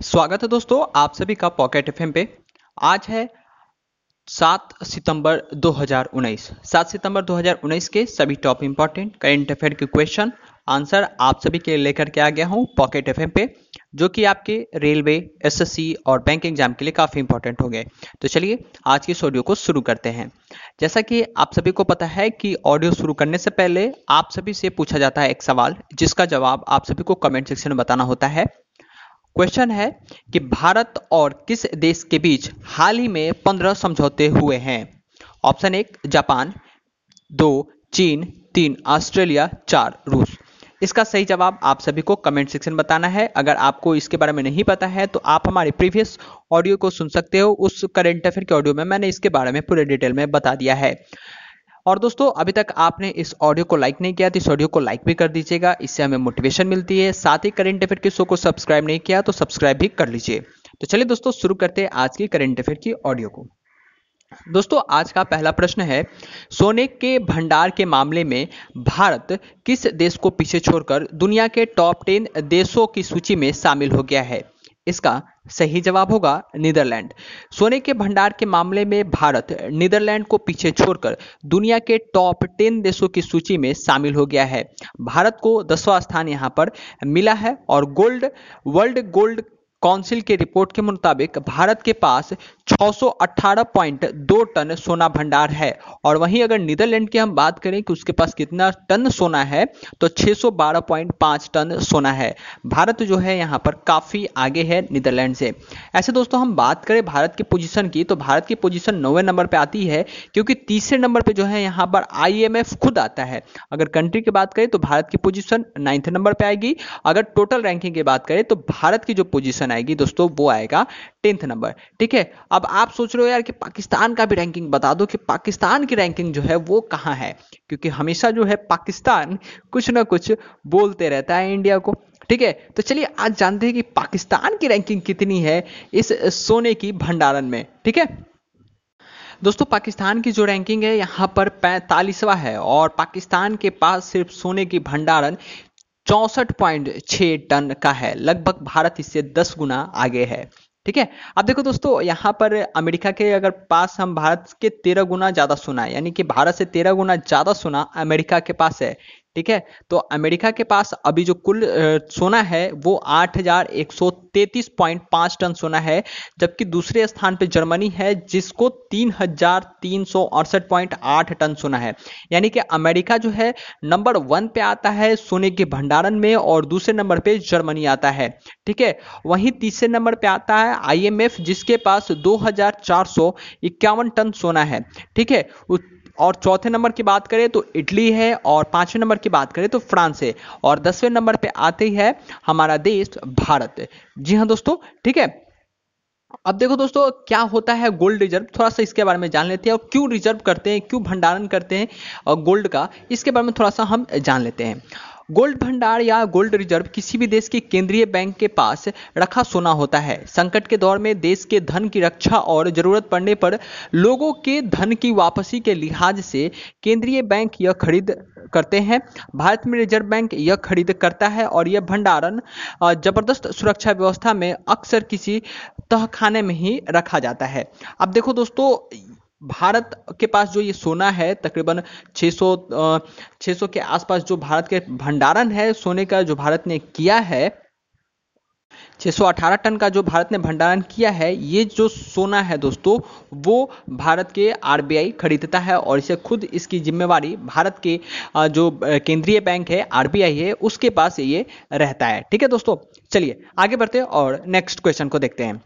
स्वागत है दोस्तों आप सभी का पॉकेट एफएम पे। आज है सात सितंबर 2019 सात सितंबर 2019 के सभी टॉप इंपॉर्टेंट करेंट अफेयर के क्वेश्चन आंसर आप सभी के लेकर के आ गया हूँ पॉकेट एफएम पे, जो कि आपके रेलवे एसएससी और बैंक एग्ज़ाम के लिए काफ़ी इंपॉर्टेंट हो गए तो चलिए आज की इस ऑडियो को शुरू करते हैं। जैसा कि आप सभी को पता है कि ऑडियो शुरू करने से पहले आप सभी से पूछा जाता है एक सवाल, जिसका जवाब आप सभी को कमेंट सेक्शन में बताना होता है। क्वेश्चन है कि भारत और किस देश के बीच हाल ही में पंद्रह समझौते हुए हैं? ऑप्शन एक, जापान। दो, चीन। तीन, ऑस्ट्रेलिया। चार, रूस। इसका सही जवाब आप सभी को कमेंट सेक्शन बताना है। अगर आपको इसके बारे में नहीं पता है तो आप हमारे प्रीवियस ऑडियो को सुन सकते हो। उस करेंट अफेयर के ऑडियो में मैंने इसके बारे में पूरे डिटेल में बता दिया है। और दोस्तों, अभी तक आपने इस ऑडियो को लाइक नहीं किया तो इस ऑडियो को लाइक भी कर दीजिएगा। इससे हमें मोटिवेशन मिलती है। साथ ही करेंट अफेयर के शो को सब्सक्राइब नहीं किया तो सब्सक्राइब भी कर लीजिए। तो चलिए दोस्तों, शुरू करते हैं आज की करेंट अफेयर की ऑडियो को। दोस्तों, आज का पहला प्रश्न है, सोने के भंडार के मामले में भारत किस देश को पीछे छोड़कर दुनिया के टॉप टेन देशों की सूची में शामिल हो गया है? इसका सही जवाब होगा नीदरलैंड। सोने के भंडार के मामले में भारत नीदरलैंड को पीछे छोड़कर दुनिया के टॉप टेन देशों की सूची में शामिल हो गया है। भारत को दसवां स्थान यहाँ पर मिला है और गोल्ड, वर्ल्ड गोल्ड काउंसिल के रिपोर्ट के मुताबिक भारत के पास 618.2 टन सोना भंडार है। और वहीं अगर नीदरलैंड की हम बात करें कि उसके पास कितना टन सोना है तो 612.5 टन सोना है। भारत जो है यहाँ पर काफ़ी आगे है नीदरलैंड से। ऐसे दोस्तों, हम बात करें भारत की पोजीशन की तो भारत की पोजीशन नौवे नंबर पर आती है, क्योंकि तीसरे नंबर पर जो है यहाँ पर आई खुद आता है। अगर कंट्री की बात करें तो भारत की पोजिशन नाइन्थ नंबर पर आएगी। अगर टोटल रैंकिंग की बात करें तो भारत की जो पोजिशन आएगी दोस्तों, वो आएगा टेंथ नंबर। ठीक है, अब आप सोच रहे हो यार कि पाकिस्तान का भी रैंकिंग बता दो कि पाकिस्तान की रैंकिंग जो है वो कहाँ है? क्योंकि हमेशा जो है पाकिस्तान कुछ ना कुछ बोलते रहता है इंडिया को। ठीक है? तो चलिए आज जानते हैं कि पाकिस्तान की रैंकिंग कितनी है इस सोने की भंडारण में। ठीक है? दोस्तों, पाकिस्तान की जो रैंकिंग है, यहाँ पर पैंतालीसवा है और पाकिस्तान के पास सिर्फ़ सोने की भंडारण चौसठ पॉइंट टन का है। लगभग भारत इससे दस गुना आगे है। ठीक है? अब देखो दोस्तों, यहाँ पर अमेरिका के अगर पास हम भारत के तेरह गुना ज़्यादा सुना है, यानी कि भारत से तेरह गुना ज़्यादा सुना अमेरिका के पास है ठीक है? तो अमेरिका के पास अभी जो कुल सोना है, वो आठ हज़ार एक सौ तैतीस पॉइंट पाँच टन सोना है, जबकि दूसरे स्थान पे जर्मनी है, जिसको तीन हज़ार तीन सौ अड़सठ पॉइंट आठ टन सोना है। यानी कि अमेरिका जो है, नंबर वन पे आता है सोने के भंडारण में और दूसरे नंबर पे जर्मनी आता है। ठीक है? वहीं तीसरे नंबर पे आता है आईएमएफ जिसके पास दो हज़ार चार सौ इक्यावन टन सोना है। ठीक है? और चौथे नंबर की बात करें तो इटली है और पाँचवें नंबर की बात करें तो फ्रांस है और दसवें नंबर पे आते ही है हमारा देश भारत। जी हाँ दोस्तों, ठीक है? अब देखो दोस्तों, क्या होता है गोल्ड रिज़र्व थोड़ा सा इसके बारे में जान लेते हैं और क्यों रिज़र्व करते हैं, क्यों भंडारण करते हैं गोल्ड का, इसके बारे में थोड़ा सा हम जान लेते हैं। गोल्ड भंडार या गोल्ड रिज़र्व किसी भी देश के केंद्रीय बैंक के पास रखा सोना होता है। संकट के दौर में देश के धन की रक्षा और ज़रूरत पड़ने पर लोगों के धन की वापसी के लिहाज से केंद्रीय बैंक यह खरीद करते हैं। भारत में रिज़र्व बैंक यह खरीद करता है और यह भंडारण ज़बरदस्त सुरक्षा व्यवस्था में अक्सर किसी तहखाने में ही रखा जाता है। अब देखो दोस्तों भारत के पास जो ये सोना है, तकरीबन 600 600 के आसपास जो भारत के भंडारण है, सोने का जो भारत ने किया है 618 टन का जो भारत ने भंडारण किया है, ये जो सोना है दोस्तों, वो भारत के आरबीआई खरीदता है और इसे खुद इसकी जिम्मेवारी भारत के जो केंद्रीय बैंक है आरबीआई है, उसके पास ये रहता है। ठीक है दोस्तों? चलिए, आगे बढ़ते हैं और नेक्स्ट क्वेश्चन को देखते हैं।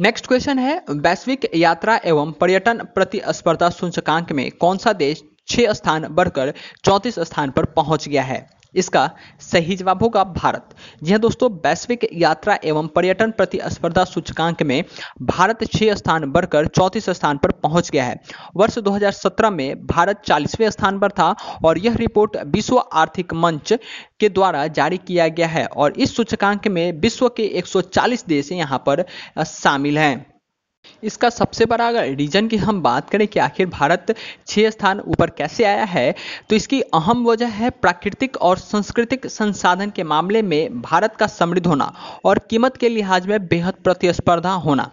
नेक्स्ट क्वेश्चन है, वैश्विक यात्रा एवं पर्यटन प्रतिस्पर्धा सूचकांक में कौन सा देश छह स्थान बढ़कर चौंतीस स्थान पर पहुँच गया है? इसका सही जवाब होगा भारत। जी हाँ दोस्तों, वैश्विक यात्रा एवं पर्यटन प्रतिस्पर्धा सूचकांक में भारत छह स्थान बढ़कर चौतीस स्थान पर पहुँच गया है। वर्ष 2017 में भारत चालीसवें स्थान पर था और यह रिपोर्ट विश्व आर्थिक मंच के द्वारा जारी किया गया है और इस सूचकांक में विश्व के 140 देश यहाँ पर शामिल हैं। इसका सबसे बड़ा अगर रीजन की हम बात करें कि आखिर भारत छह स्थान ऊपर कैसे आया है तो इसकी अहम वजह है प्राकृतिक और सांस्कृतिक संसाधन के मामले में भारत का समृद्ध होना और कीमत के लिहाज में बेहद प्रतिस्पर्धा होना।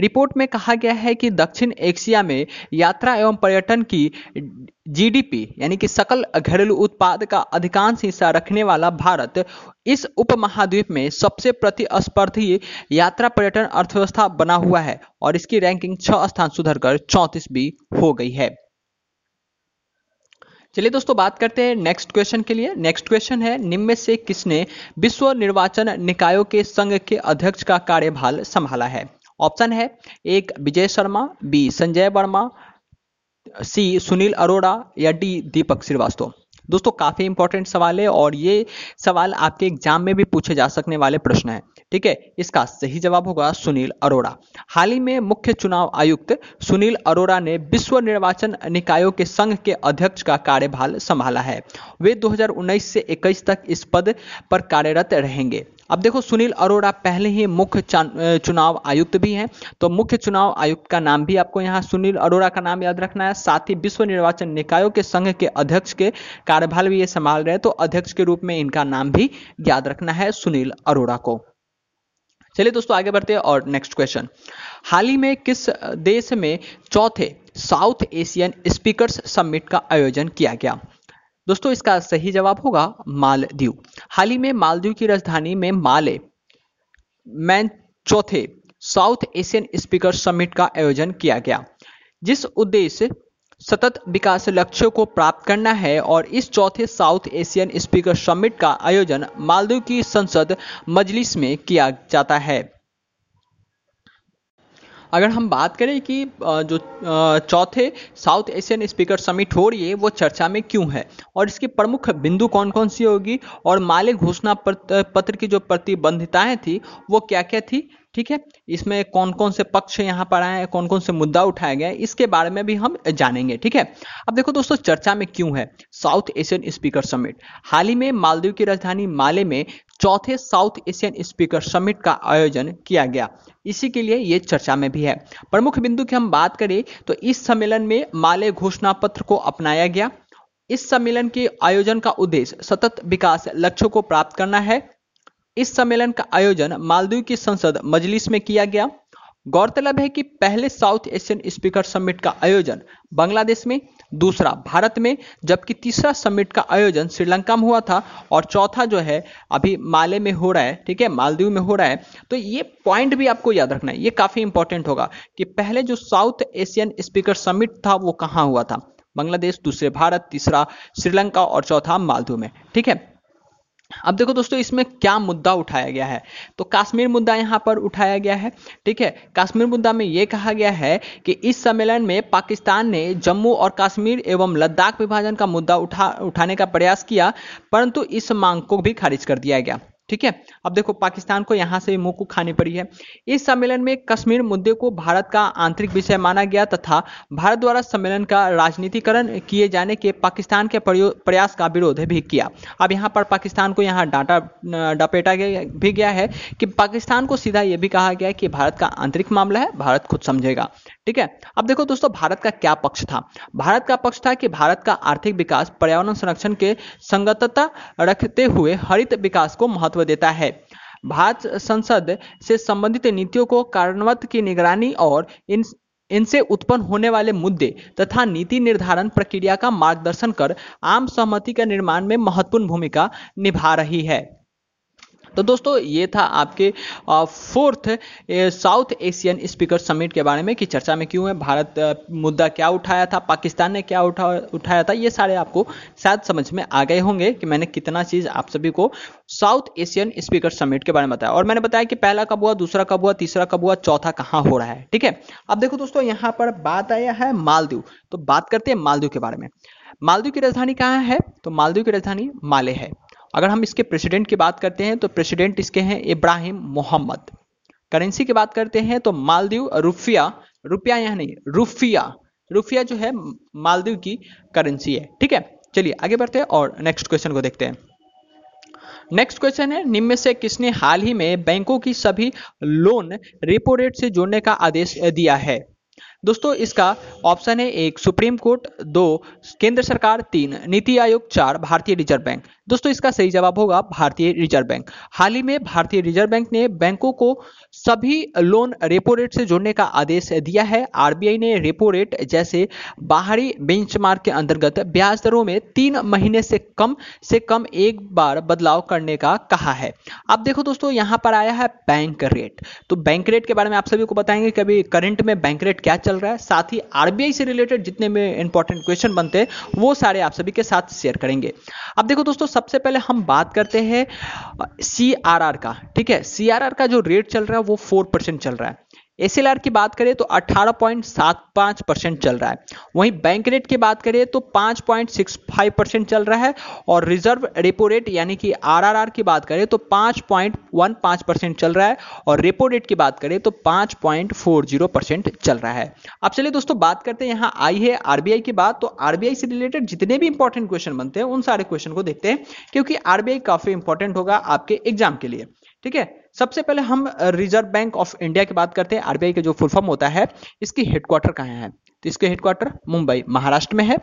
रिपोर्ट में कहा गया है कि दक्षिण एशिया में यात्रा एवं पर्यटन की जीडीपी यानी कि सकल घरेलू उत्पाद का अधिकांश हिस्सा रखने वाला भारत, इस उपमहाद्वीप में सबसे प्रतिस्पर्धी यात्रा पर्यटन अर्थव्यवस्था बना हुआ है और इसकी रैंकिंग छह स्थान सुधरकर चौंतीस भी हो गई है। चलिए दोस्तों, बात करते हैं नेक्स्ट क्वेश्चन के लिए। नेक्स्ट क्वेश्चन है, निम्न में से किसने विश्व निर्वाचन निकायों के संघ के अध्यक्ष का कार्यभार संभाला है? ऑप्शन है, एक विजय शर्मा, बी संजय वर्मा, सी सुनील अरोड़ा या डी दीपक श्रीवास्तव। दोस्तों, काफ़ी इंपॉर्टेंट सवाल है और ये सवाल आपके एग्ज़ाम में भी पूछे जा सकने वाले प्रश्न है। ठीक है, इसका सही जवाब होगा सुनील अरोड़ा। हाल ही में मुख्य चुनाव आयुक्त सुनील अरोड़ा ने विश्व निर्वाचन निकायों के संघ के अध्यक्ष का कार्यभार संभाला है। वे 2019 से 21 तक इस पद पर कार्यरत रहेंगे। अब देखो सुनील अरोड़ा पहले ही मुख्य चुनाव आयुक्त भी हैं तो मुख्य चुनाव आयुक्त का नाम भी आपको यहाँ सुनील अरोड़ा का नाम याद रखना है, साथ ही विश्व निर्वाचन निकायों के संघ के अध्यक्ष के कार्यभार भी ये संभाल रहे हैं तो अध्यक्ष के रूप में इनका नाम भी याद रखना है सुनील अरोड़ा को। चलिए दोस्तों आगे बढ़ते हैं और नेक्स्ट क्वेश्चन हाल ही में किस देश में चौथे साउथ एशियन स्पीकर्स समिट का आयोजन किया गया? दोस्तों, इसका सही जवाब होगा मालदीव। हाल ही में मालदीव की राजधानी में माले, मैन चौथे साउथ एशियन स्पीकर समिट का आयोजन किया गया, जिस उद्देश्य सतत विकास लक्ष्यों को प्राप्त करना है और इस चौथे साउथ एशियन स्पीकर समिट का आयोजन मालदीव की संसद मजलिस में किया जाता है। अगर हम बात करें कि जो चौथे साउथ एशियन स्पीकर समिट हो रही है, वो चर्चा में क्यों है? और इसकी प्रमुख बिंदु कौन कौन सी होगी? और माले घोषणा पत्र की जो प्रतिबंधिताएँ थी, वो क्या क्या थी? ठीक है? इसमें कौन कौन से पक्ष यहाँ पर आए हैं कौन कौन से मुद्दा उठाए गए इसके बारे में भी हम जानेंगे, ठीक है? अब देखो दोस्तों, चर्चा में क्यों है? साउथ एशियन स्पीकर समिट हाल ही में मालदीव की राजधानी माले में चौथे साउथ एशियन स्पीकर समिट का आयोजन किया गया। इसी के लिए ये चर्चा में भी है। प्रमुख बिंदु की हम बात करें तो इस सम्मेलन में माले घोषणा पत्र को अपनाया गया। इस सम्मेलन के आयोजन का उद्देश्य सतत विकास लक्ष्यों को प्राप्त करना है इस सम्मेलन का आयोजन मालदीव की संसद मजलिस में किया गया। गौरतलब है कि पहले साउथ एशियन स्पीकर समिट का आयोजन बांग्लादेश में, दूसरा भारत में, जबकि तीसरा समिट का आयोजन श्रीलंका में हुआ था और चौथा जो है, अभी माले में हो रहा है, ठीक है, मालदीव में हो रहा है। तो ये पॉइंट भी आपको याद रखना है, ये काफ़ी इंपॉर्टेंट होगा कि पहले जो साउथ एशियन स्पीकर समिट था, वो कहाँ हुआ था? बांग्लादेश, दूसरे भारत, तीसरा श्रीलंका और चौथा मालदीव में, ठीक है? अब देखो दोस्तों, इसमें क्या मुद्दा उठाया गया है? तो कश्मीर मुद्दा यहाँ पर उठाया गया है, ठीक है? कश्मीर मुद्दा में यह कहा गया है कि इस सम्मेलन में पाकिस्तान ने जम्मू और कश्मीर एवं लद्दाख विभाजन का मुद्दा उठा, उठाने का प्रयास किया, परंतु इस मांग को भी खारिज कर दिया गया। ठीक है? अब देखो, पाकिस्तान को यहाँ से मुँह को खानी पड़ी है। इस सम्मेलन में कश्मीर मुद्दे को भारत का आंतरिक विषय माना गया तथा भारत द्वारा सम्मेलन का राजनीतिकरण किए जाने के पाकिस्तान के प्रयास का विरोध भी किया। अब यहाँ पर पाकिस्तान को यहाँ डाटा, डपेटा भी गया है कि पाकिस्तान को सीधा यह भी कहा गया कि भारत का आंतरिक मामला है, भारत खुद समझेगा। ठीक है? अब देखो दोस्तों, भारत का क्या पक्ष था? भारत का पक्ष था कि भारत का आर्थिक विकास पर्यावरण संरक्षण के संगतता रखते हुए हरित विकास को महत्व देता है। भारत संसद से संबंधित नीतियों को कार्यान्वयन की निगरानी और इन, इनसे उत्पन्न होने वाले मुद्दे तथा नीति निर्धारण प्रक्रिया का मार्गदर्शन कर आम सहमति के निर्माण में महत्वपूर्ण भूमिका निभा रही है। तो दोस्तों, ये था आपके fourth South Asian speaker summit के बारे में कि चर्चा में क्यों है, भारत मुद्दा क्या उठाया था, पाकिस्तान ने क्या उठा, उठाया था, ये सारे आपको शायद समझ में आ गए होंगे कि मैंने कितना चीज़ आप सभी को साउथ एशियन स्पीकर समिट के बारे में बताया। और मैंने बताया कि पहला कब हुआ, दूसरा कब हुआ, तीसरा कब हुआ, चौथा कहाँ हो रहा है, ठीक है? अब देखो दोस्तों, यहाँ पर बात आया है मालदीव। तो बात करते हैं मालदीव के बारे में। मालदीव की राजधानी कहाँ है? तो मालदीव की राजधानी माले है। अगर हम इसके प्रेसिडेंट की बात करते हैं तो प्रेसिडेंट इसके हैं इब्राहिम मोहम्मद। करेंसी की बात करते हैं तो मालदीव रुफिया, रुपया यह नहीं, रुफिया। रुफिया जो है, मालदीव की करेंसी है, ठीक है? चलिए, आगे बढ़ते हैं और नेक्स्ट क्वेश्चन को देखते हैं। नेक्स्ट क्वेश्चन है, निम्न से किसने हाल ही में बैंकों की सभी लोन रेपो रेट से जोड़ने का आदेश दिया है? दोस्तों, इसका ऑप्शन है एक, सुप्रीम कोर्ट, दो, केंद्र सरकार, तीन, नीति आयोग, चार, भारतीय रिज़र्व बैंक। दोस्तों, इसका सही जवाब होगा भारतीय रिज़र्व बैंक। हाल ही में भारतीय रिज़र्व बैंक ने बैंकों को सभी लोन रेपो रेट से जोड़ने का आदेश दिया है। आरबीआई ने रेपो रेट जैसे बाहरी बेंचमार्क के अंतर्गत ब्याज दरों में तीन महीने से कम से कम एक बार बदलाव करने का कहा है। अब देखो दोस्तों, यहाँ पर आया है बैंक रेट। तो बैंक रेट के बारे में आप सभी को बताएँगे कि अभी करंट में बैंक रेट क्या चल रहा है। साथ ही आरबीआई से रिलेटेड जितने भी इंपॉर्टेंट क्वेश्चन बनते हैं, वो सारे आप सभी के साथ शेयर करेंगे। अब देखो दोस्तों, सबसे पहले हम बात करते हैं सीआरआर का। ठीक है? सीआरआर का जो रेट चल रहा है, वो फोर चल रहा है। एसएलआर की बात करें तो 18.75 परसेंट चल रहा है। वहीं बैंक रेट की बात करें तो 5.65 परसेंट चल रहा है और रिज़र्व रेपो रेट यानी कि आरआरआर की बात करें तो 5.15 परसेंट चल रहा है और रेपो रेट की बात करें तो 5.40 परसेंट चल रहा है। अब चलिए दोस्तों बात करते हैं, यहाँ आई है आरबीआई की बात। तो आरबीआई से रिलेटेड जितने भी इंपॉर्टेंट क्वेश्चन बनते हैं, उन सारे क्वेश्चन को देखते हैं, क्योंकि आरबीआई काफ़ी इंपॉर्टेंट होगा आपके एग्ज़ाम के लिए। ठीक है? सबसे पहले हम रिज़र्व बैंक ऑफ़ इंडिया की बात करते हैं। आरबीआई का जो फुल फॉर्म होता है, इसकी हेडक्वार्टर कहाँ है? तो इसके हेडक्वार्टर मुंबई, महाराष्ट्र में है।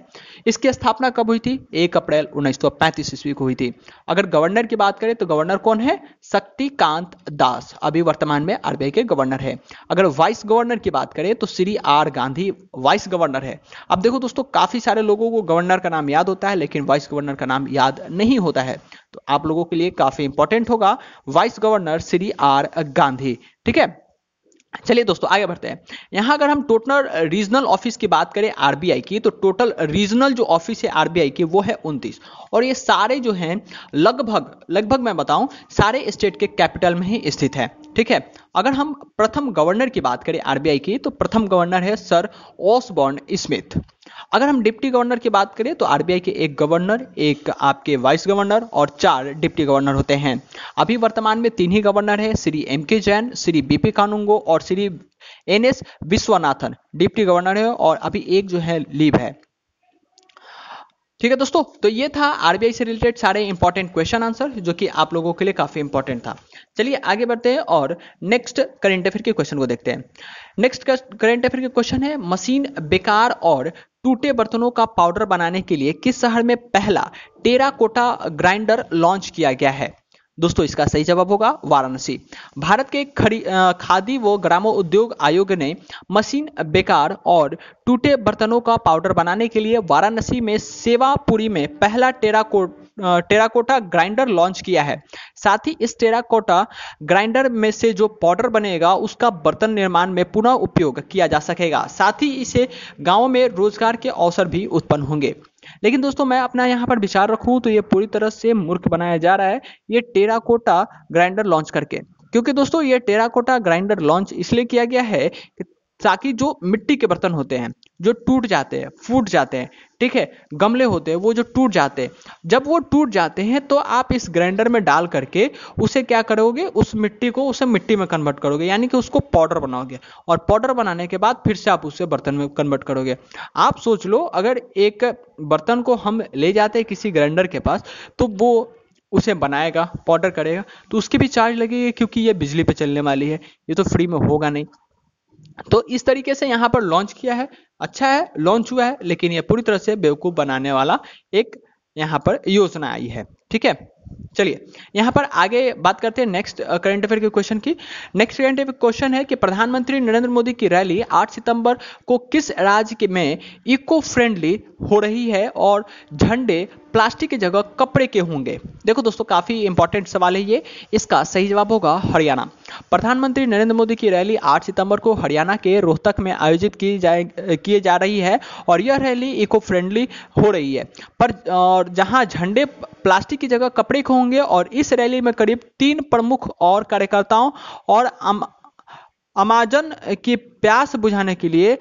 इसकी स्थापना कब हुई थी? एक अप्रैल उन्नीस ईस्वी को हुई थी। अगर गवर्नर की बात करें तो गवर्नर कौन है? शक्तिकांत दास, अभी वर्तमान में आरबीआई के गवर्नर है। अगर वाइस गवर्नर की बात करें तो Shri R Gandhi vice governor है। अब देखो दोस्तों, काफ़ी सारे लोगों को गवर्नर का नाम याद होता है, लेकिन वाइस गवर्नर का नाम याद नहीं होता है। तो आप लोगों के लिए काफ़ी इंपॉर्टेंट होगा। Vice governor Shri R Gandhi, ठीक है? चलिए दोस्तों, आगे बढ़ते हैं। यहाँ अगर हम टोटल रीजनल ऑफ़िस की बात करें आरबीआई की तो टोटल रीजनल जो ऑफ़िस है आरबीआई की, वो है 29 और ये सारे जो हैं, लगभग लगभग मैं बताऊँ, सारे स्टेट के कैपिटल में ही स्थित है, ठीक है? अगर हम प्रथम गवर्नर की बात करें आरबीआई की तो प्रथम गवर्नर है सर ओसबॉर्न स्मिथ। अगर हम डिप्टी गवर्नर की बात करें तो आरबीआई के एक गवर्नर, एक आपके वाइस गवर्नर और चार डिप्टी गवर्नर होते हैं। अभी वर्तमान में तीन ही गवर्नर है, श्री एम के जैन, श्री बीपी कानूंगो और Shri N S Vishwanathan, deputy governor है और अभी एक जो है लीव है। ठीक है दोस्तों तो ये था आरबीआई से रिलेटेड सारे इंपॉर्टेंट क्वेश्चन आंसर जो कि आप लोगों के लिए काफ़ी इंपॉर्टेंट था। चलिए आगे बढ़ते हैं और नेक्स्ट करेंट अफेयर के क्वेश्चन को देखते हैं। नेक्स्ट करेंट अफेयर के क्वेश्चन है, मशीन बेकार और टूटे बर्तनों का पाउडर बनाने के लिए किस शहर में पहला टेराकोटा ग्राइंडर लॉन्च किया गया है? दोस्तों, इसका सही जवाब होगा वाराणसी। भारत के खड़ी खादी व ग्रामो उद्योग आयोग ने मशीन बेकार और टूटे बर्तनों का पाउडर बनाने के लिए वाराणसी में सेवापुरी में पहला टेराकोट टेराकोटा ग्राइंडर लॉन्च किया है। साथ ही इस टेराकोटा ग्राइंडर में से जो पाउडर बनेगा, उसका बर्तन निर्माण में पुनः उपयोग किया जा सकेगा। साथ ही इसे गाँव में रोज़गार के अवसर भी उत्पन्न होंगे। लेकिन दोस्तों, मैं अपना यहाँ पर विचार रखूँ तो ये पूरी तरह से मूर्ख बनाया जा रहा है ये टेराकोटा ग्राइंडर लॉन्च करके। क्योंकि दोस्तों, ये टेराकोटा ग्राइंडर लॉन्च इसलिए किया गया है कि ताकि जो मिट्टी के बर्तन होते हैं जो टूट जाते हैं, फूट जाते हैं, ठीक है? गमले होते हैं, वो जो टूट जाते हैं। जब वो टूट जाते हैं तो आप इस ग्राइंडर में डाल करके उसे क्या करोगे? उस मिट्टी को उसे मिट्टी में कन्वर्ट करोगे, यानी कि उसको पाउडर बनाओगे। और पाउडर बनाने के बाद फिर से आप उसे बर्तन में कन्वर्ट करोगे। आप सोच लो, अगर एक बर्तन को हम ले जाते हैं किसी ग्राइंडर के पास तो वो उसे बनाएगा पाउडर करेगा तो उसकी भी चार्ज लगेगी क्योंकि ये बिजली पे चलने वाली है, ये तो फ्री में होगा नहीं। तो इस तरीके से यहाँ पर लॉन्च किया है। अच्छा है लॉन्च हुआ है, लेकिन यह पूरी तरह से बेवकूफ़ बनाने वाला एक यहाँ पर योजना आई है। ठीक है? चलिए, यहाँ पर आगे बात करते हैं नेक्स्ट करंट अफेयर के क्वेश्चन की। नेक्स्ट करंट अफेयर क्वेश्चन है कि प्रधानमंत्री नरेंद्र मोदी की रैली 8 सितंबर को किस राज्य में इको फ्रेंडली हो रही है और झंडे प्लास्टिक की जगह कपड़े के होंगे। देखो दोस्तों काफ़ी इंपॉर्टेंट सवाल है ये। इसका सही जवाब होगा हरियाणा। प्रधानमंत्री नरेंद्र मोदी की रैली 8 सितंबर को हरियाणा के रोहतक में आयोजित की जाए किए जा रही है और यह रैली इको फ्रेंडली हो रही है। पर और जहाँ झंडे प्लास्टिक की जगह कपड़े के होंगे और इस रैली में करीब तीन प्रमुख और कार्यकर्ताओं और अम, अमाजन की प्यास बुझाने के लिए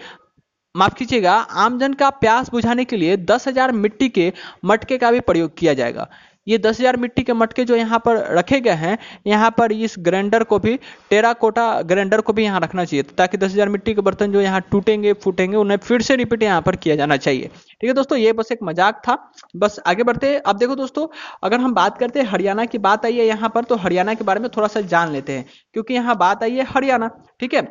माफ़ कीजिएगा, आमजन का प्यास बुझाने के लिए दस हज़ार मिट्टी के मटके का भी प्रयोग किया जाएगा। ये दस हज़ार मिट्टी के मटके जो यहाँ पर रखे गए हैं, यहाँ पर इस ग्राइंडर को भी टेरा कोटा ग्राइंडर को भी यहाँ रखना चाहिए ताकि दस हज़ार मिट्टी के बर्तन जो यहाँ टूटेंगे, फूटेंगे, उन्हें फिर से रिपीट यहाँ पर किया जाना चाहिए। ठीक है दोस्तों, ये बस एक मज़ाक था। बस आगे बढ़ते हैं। अब देखो दोस्तों, अगर हम बात करते हैं हरियाणा की बात आई है यहाँ पर तो हरियाणा के बारे में थोड़ा सा जान लेते हैं, क्योंकि यहाँ बात आई है हरियाणा। ठीक है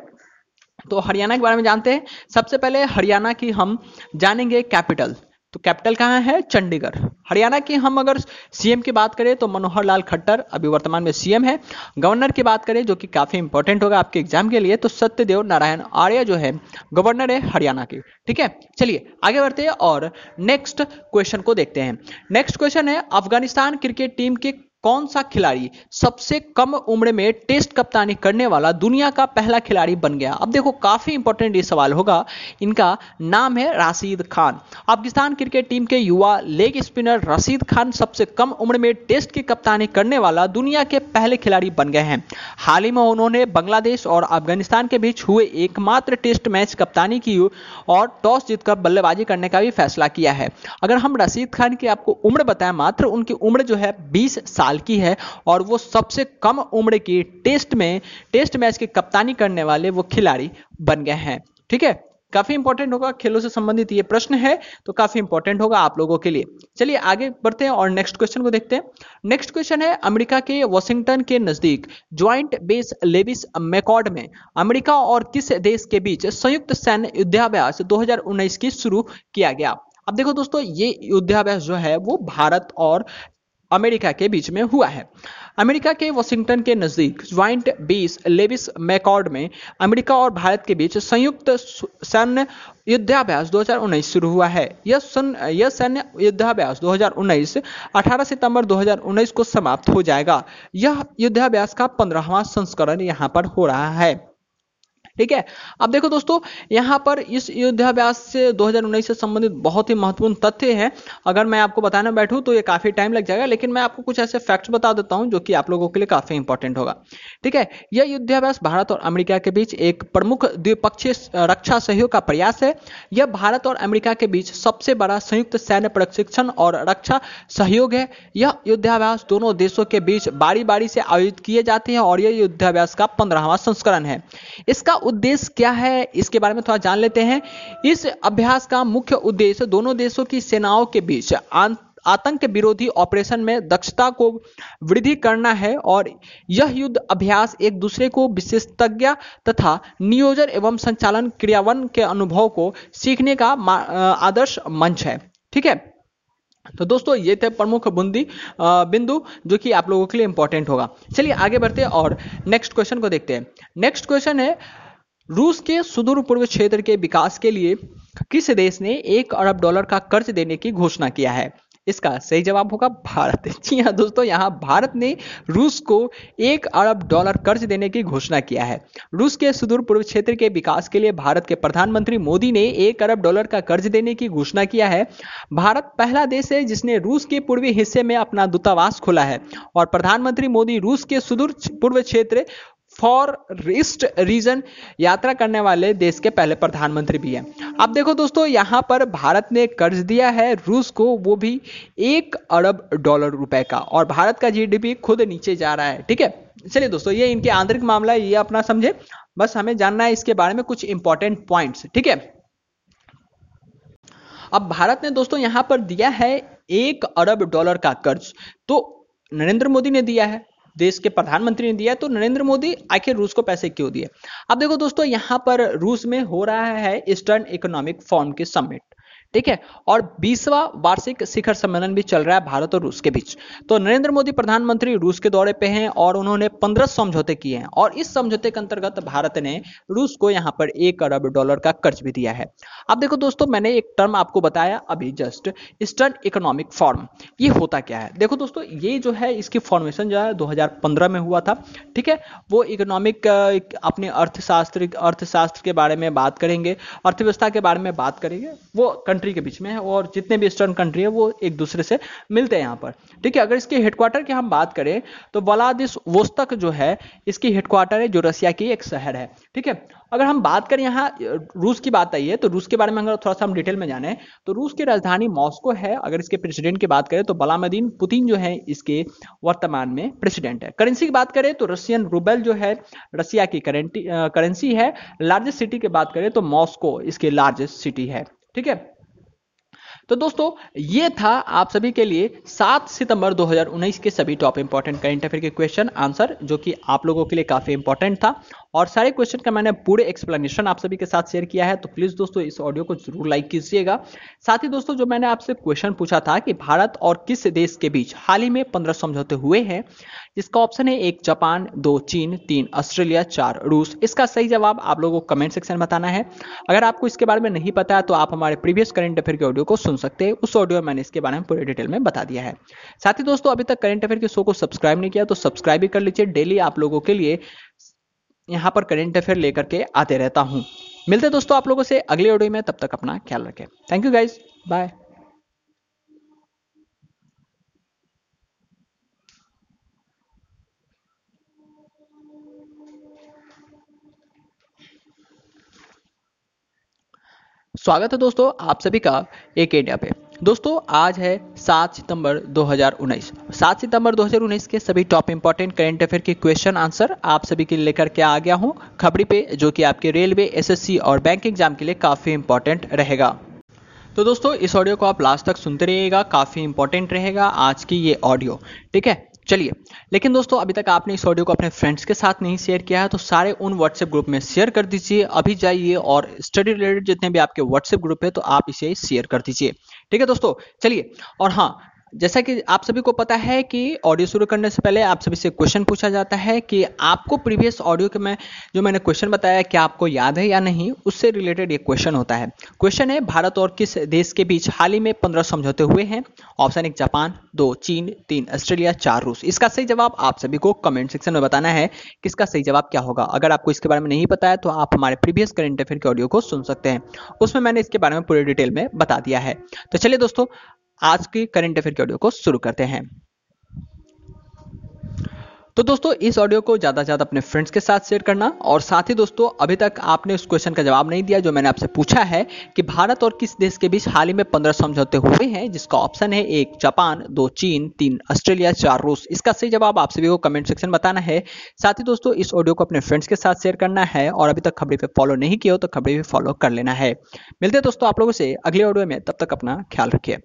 तो हरियाणा के बारे में जानते हैं। सबसे पहले हरियाणा की हम जानेंगे कैपिटल। तो कैपिटल कहाँ है? चंडीगढ़। हरियाणा की हम अगर सीएम की बात करें तो मनोहर लाल खट्टर अभी वर्तमान में सीएम है। गवर्नर की बात करें, जो कि काफ़ी इंपॉर्टेंट होगा आपके एग्ज़ाम के लिए तो सत्यदेव नारायण आर्य जो है, गवर्नर है हरियाणा की। ठीक है? चलिए, आगे बढ़ते हैं और नेक्स्ट क्वेश्चन को देखते हैं। नेक्स्ट क्वेश्चन है, अफ़गानिस्तान क्रिकेट टीम के कौन सा खिलाड़ी सबसे कम उम्र में टेस्ट कप्तानी करने वाला दुनिया का पहला खिलाड़ी बन गया? अब देखो, काफ़ी इंपॉर्टेंट ये सवाल होगा। इनका नाम है राशिद खान। पाकिस्तान क्रिकेट टीम के युवा लेग स्पिनर रशीद खान सबसे कम उम्र में टेस्ट की कप्तानी करने वाला दुनिया के पहले खिलाड़ी बन गए हैं। हाल ही में उन्होंने बांग्लादेश और अफ़गानिस्तान के बीच हुए एकमात्र टेस्ट मैच कप्तानी की और टॉस जीतकर बल्लेबाजी करने का भी फैसला किया है। अगर हम रशीद खान की आपको उम्र बताएँ, मात्र उनकी उम्र जो है बीस साल साल की है और वो सबसे कम उम्र की टेस्ट में, टेस्ट मैच की कप्तानी करने वाले वो खिलाड़ी बन गए हैं। ठीक है? काफ़ी इंपॉर्टेंट होगा, खेलों से संबंधित ये प्रश्न है तो काफ़ी इंपॉर्टेंट होगा आप लोगों के लिए। चलिए आगे बढ़ते हैं और नेक्स्ट क्वेश्चन को देखते हैं। नेक्स्ट क्वेश्चन है, अमेरिका के वॉशिंगटन के नज़दीक, ज्वाइंट बेस लेविस मैकॉर्ड में, अमेरिका और किस देश के बीच संयुक्त सैन्य युद्धाभ्यास 2019 की शुरू किया गया? अब देखो दोस्तों, ये युद्धाभ्यास जो है, वो भारत और अमेरिका के बीच में हुआ है। अमेरिका के वॉशिंगटन के नज़दीक ज्वाइंट बेस लेविस मैकॉर्ड में अमेरिका और भारत के बीच संयुक्त सैन्य युद्धाभ्यास 2019 शुरू हुआ है। यह यह सैन्य युद्धाभ्यास 2019 18 सितंबर 2019 को समाप्त हो जाएगा। यह युद्धाभ्यास का पंद्रहवा संस्करण यहाँ पर हो रहा है। ठीक है? अब देखो दोस्तों, यहाँ पर इस युद्धाभ्यास से 2019 से संबंधित बहुत ही महत्वपूर्ण तथ्य है। अगर मैं आपको बताने बैठूं तो ये काफ़ी टाइम लग जाएगा, लेकिन मैं आपको कुछ ऐसे फैक्ट्स बता देता हूँ जो कि आप लोगों के लिए काफ़ी इंपॉर्टेंट होगा। ठीक है? यह युद्धाभ्यास भारत और अमेरिका के बीच एक प्रमुख द्विपक्षीय रक्षा सहयोग का प्रयास है। यह भारत और अमेरिका के बीच सबसे बड़ा संयुक्त सैन्य प्रशिक्षण और रक्षा सहयोग है। यह युद्धाभ्यास दोनों देशों के बीच बारी बारी से आयोजित किए जाते हैं और यह युद्धाभ्यास का पंद्रहवा संस्करण है। इसका उद्देश्य क्या है, इसके बारे में थोड़ा जान लेते हैं। इस अभ्यास का मुख्य उद्देश्य दोनों देशों की सेनाओं के बीच आतंक विरोधी ऑपरेशन में दक्षता को वृद्धि करना है और यह युद्ध अभ्यास एक दूसरे को विशेषज्ञ तथा नियोजन एवं संचालन क्रियावन के अनुभव को सीखने का आदर्श मंच है। ठीक है? तो दोस्तों, ये थे प्रमुख बुंदी बिंदु जो कि आप लोगों के लिए इंपॉर्टेंट होगा। चलिए आगे बढ़ते हैं और नेक्स्ट क्वेश्चन को देखते हैं। नेक्स्ट क्वेश्चन है रूस के सुदूर पूर्व क्षेत्र के विकास के लिए किस देश ने एक अरब डॉलर का कर्ज देने की घोषणा किया है? इसका सही जवाब होगा भारत। जी हाँ दोस्तों, यहाँ भारत ने रूस को एक अरब डॉलर कर्ज देने की घोषणा किया है। रूस के सुदूर पूर्व क्षेत्र के विकास के लिए भारत के प्रधानमंत्री मोदी ने एक अरब डॉलर का कर्ज देने की घोषणा किया है। भारत पहला देश है जिसने रूस के पूर्वी हिस्से में अपना दूतावास खोला है और प्रधानमंत्री मोदी रूस के सुदूर पूर्व क्षेत्र फॉर रिस्ट रीजन यात्रा करने वाले देश के पहले प्रधानमंत्री भी हैं। अब देखो दोस्तों, यहाँ पर भारत ने कर्ज दिया है रूस को, वो भी एक अरब डॉलर रुपए का, और भारत का जीडीपी खुद नीचे जा रहा है, ठीक है? चलिए दोस्तों, ये इनके आंतरिक मामला है ये अपना समझे। बस हमें जानना है इसके बारे में कुछ इंपॉर्टेंट पॉइंट्स ठीक है? अब भारत ने दोस्तों, यहाँ पर दिया है एक अरब डॉलर का कर्ज तो नरेंद्र मोदी ने दिया है। देश के प्रधानमंत्री ने दिया तो नरेंद्र मोदी आखिर रूस को पैसे क्यों दिए? अब देखो दोस्तों, यहाँ पर रूस में हो रहा है ईस्टर्न इकोनॉमिक फॉर्म के समिट ठीक है? और बीसवा वार्षिक शिखर सम्मेलन भी चल रहा है भारत और रूस के बीच। तो नरेंद्र मोदी प्रधानमंत्री रूस के दौरे पे हैं और उन्होंने पंद्रह समझौते किए हैं और इस समझौते के अंतर्गत भारत ने रूस को यहाँ पर एक अरब डॉलर का कर्ज भी दिया है। अब देखो दोस्तों, मैंने एक टर्म आपको बताया अभी जस्ट, ईस्टर्न इकोनॉमिक फॉर्म। ये होता क्या है? देखो दोस्तों, ये जो है इसकी फॉर्मेशन जो है दो हज़ार पंद्रह में हुआ था, ठीक है? वो इकोनॉमिक अपने अर्थशास्त्र अर्थशास्त्र के बारे में बात करेंगे, अर्थव्यवस्था के बारे में बात करेंगे, वो कंट्री के बीच में है और जितने भी ईस्टर्न कंट्री है, वो एक दूसरे से मिलते हैं यहाँ पर। ठीक है, अगर इसके हेडक्वार्टर की हम बात करें तो वलादिस वोस्तक जो है, इसकी हेडक्वार्टर है जो रशिया की एक शहर है। ठीक है, अगर हम बात करें यहाँ, रूस की बात आई है तो रूस के बारे में अगर थोड़ा सा हम डिटेल में जाने तो रूस की राजधानी मॉस्को है। अगर इसके प्रेसिडेंट की बात करें तो बलामदीन पुतिन जो है, इसके वर्तमान में प्रेसिडेंट है। करेंसी की बात करें तो रशियन रूबेल जो है रशिया की करेंसी है। लार्जेस्ट सिटी की बात करें तो मॉस्को, इसके लार्जेस्ट सिटी है। ठीक है तो दोस्तों, ये था आप सभी के लिए 7 सितंबर 2019 के सभी टॉप इंपॉर्टेंट करंट अफेयर के क्वेश्चन आंसर जो कि आप लोगों के लिए काफ़ी इंपॉर्टेंट था। और सारे क्वेश्चन का मैंने पूरे एक्सप्लेनेशन आप सभी के साथ शेयर किया है तो प्लीज़ दोस्तों, इस ऑडियो को ज़रूर लाइक कीजिएगा। साथ ही दोस्तों, जो मैंने आपसे क्वेश्चन पूछा था कि भारत और किस देश के बीच हाल ही में पंद्रह समझौते हुए हैं जिसका ऑप्शन है एक, जापान, दो, चीन, तीन, ऑस्ट्रेलिया, चार, रूस। इसका सही जवाब आप लोगों को कमेंट सेक्शन में बताना है। अगर आपको इसके बारे में नहीं पता है तो आप हमारे प्रीवियस करंट अफेयर के ऑडियो को सुन सकते हैं। उस ऑडियो में मैंने इसके बारे में पूरे डिटेल में बता दिया है। साथ ही दोस्तों, अभी तक करंट अफेयर के शो को सब्सक्राइब नहीं किया तो सब्सक्राइब भी कर लीजिए। डेली आप लोगों के लिए यहाँ पर करंट अफेयर लेकर के आते रहता हूँ। मिलते दोस्तों आप लोगों से अगले ऑडियो में। तब तक अपना ख्याल रखें। थैंक यू गाइज़ बाय स्वागत है दोस्तों आप सभी का एक इंडिया पे। दोस्तों, आज है 7 सितंबर 2019 7 सितंबर 2019 के सभी टॉप इंपॉर्टेंट करेंट अफेयर के क्वेश्चन आंसर आप सभी के लिए लेकर के आ गया हूँ खबरी पे, जो कि आपके रेलवे एसएससी और बैंक एग्ज़ाम के लिए काफ़ी इंपॉर्टेंट रहेगा। तो दोस्तों, इस ऑडियो को आप लास्ट तक सुनते रहिएगा, काफ़ी इंपॉर्टेंट रहेगा आज की ये ऑडियो ठीक है चलिए, लेकिन दोस्तों, अभी तक आपने इस ऑडियो को अपने फ्रेंड्स के साथ नहीं शेयर किया है तो सारे उन व्हाट्सएप ग्रुप में शेयर कर दीजिए, अभी जाइए और स्टडी रिलेटेड जितने भी आपके व्हाट्सएप ग्रुप है तो आप इसे शेयर कर दीजिए। ठीक है दोस्तों, चलिए, और हाँ जैसा कि आप सभी को पता है कि ऑडियो शुरू करने से पहले आप सभी से क्वेश्चन पूछा जाता है कि आपको प्रीवियस ऑडियो के में जो मैंने क्वेश्चन बताया, क्या आपको याद है या नहीं, उससे रिलेटेड ये क्वेश्चन होता है। क्वेश्चन है, भारत और किस देश के बीच हाल ही में पंद्रह समझौते हुए हैं? ऑप्शन एक, जापान, दो, चीन, तीन, ऑस्ट्रेलिया, चार, रूस। इसका सही जवाब आप सभी को कमेंट सेक्शन में बताना है कि इसका सही जवाब क्या होगा। अगर आपको इसके बारे में नहीं पता है तो आप हमारे प्रीवियस करेंट अफेयर के ऑडियो को सुन सकते हैं। उसमें मैंने इसके बारे में पूरे डिटेल में बता दिया है। तो चलिए दोस्तों आज के करंट अफेयर के ऑडियो को शुरू करते हैं। तो दोस्तों, इस ऑडियो को ज़्यादा से ज़्यादा अपने फ्रेंड्स के साथ शेयर करना और साथ ही दोस्तों, अभी तक आपने उस क्वेश्चन का जवाब नहीं दिया जो मैंने आपसे पूछा है कि भारत और किस देश के बीच हाल ही में पंद्रह समझौते हुए हैं, जिसका ऑप्शन है एक, जापान, दो, चीन, तीन, ऑस्ट्रेलिया, चार, रूस। इसका सही जवाब आप सभी को कमेंट सेक्शन बताना है। साथ ही दोस्तों, इस ऑडियो को अपने फ्रेंड्स के साथ शेयर करना है और अभी तक खबरी पे फॉलो नहीं किया हो तो खबरी पे फॉलो कर लेना है। मिलते दोस्तों आप लोगों से अगले ऑडियो में, तब तक अपना ख्याल रखिए।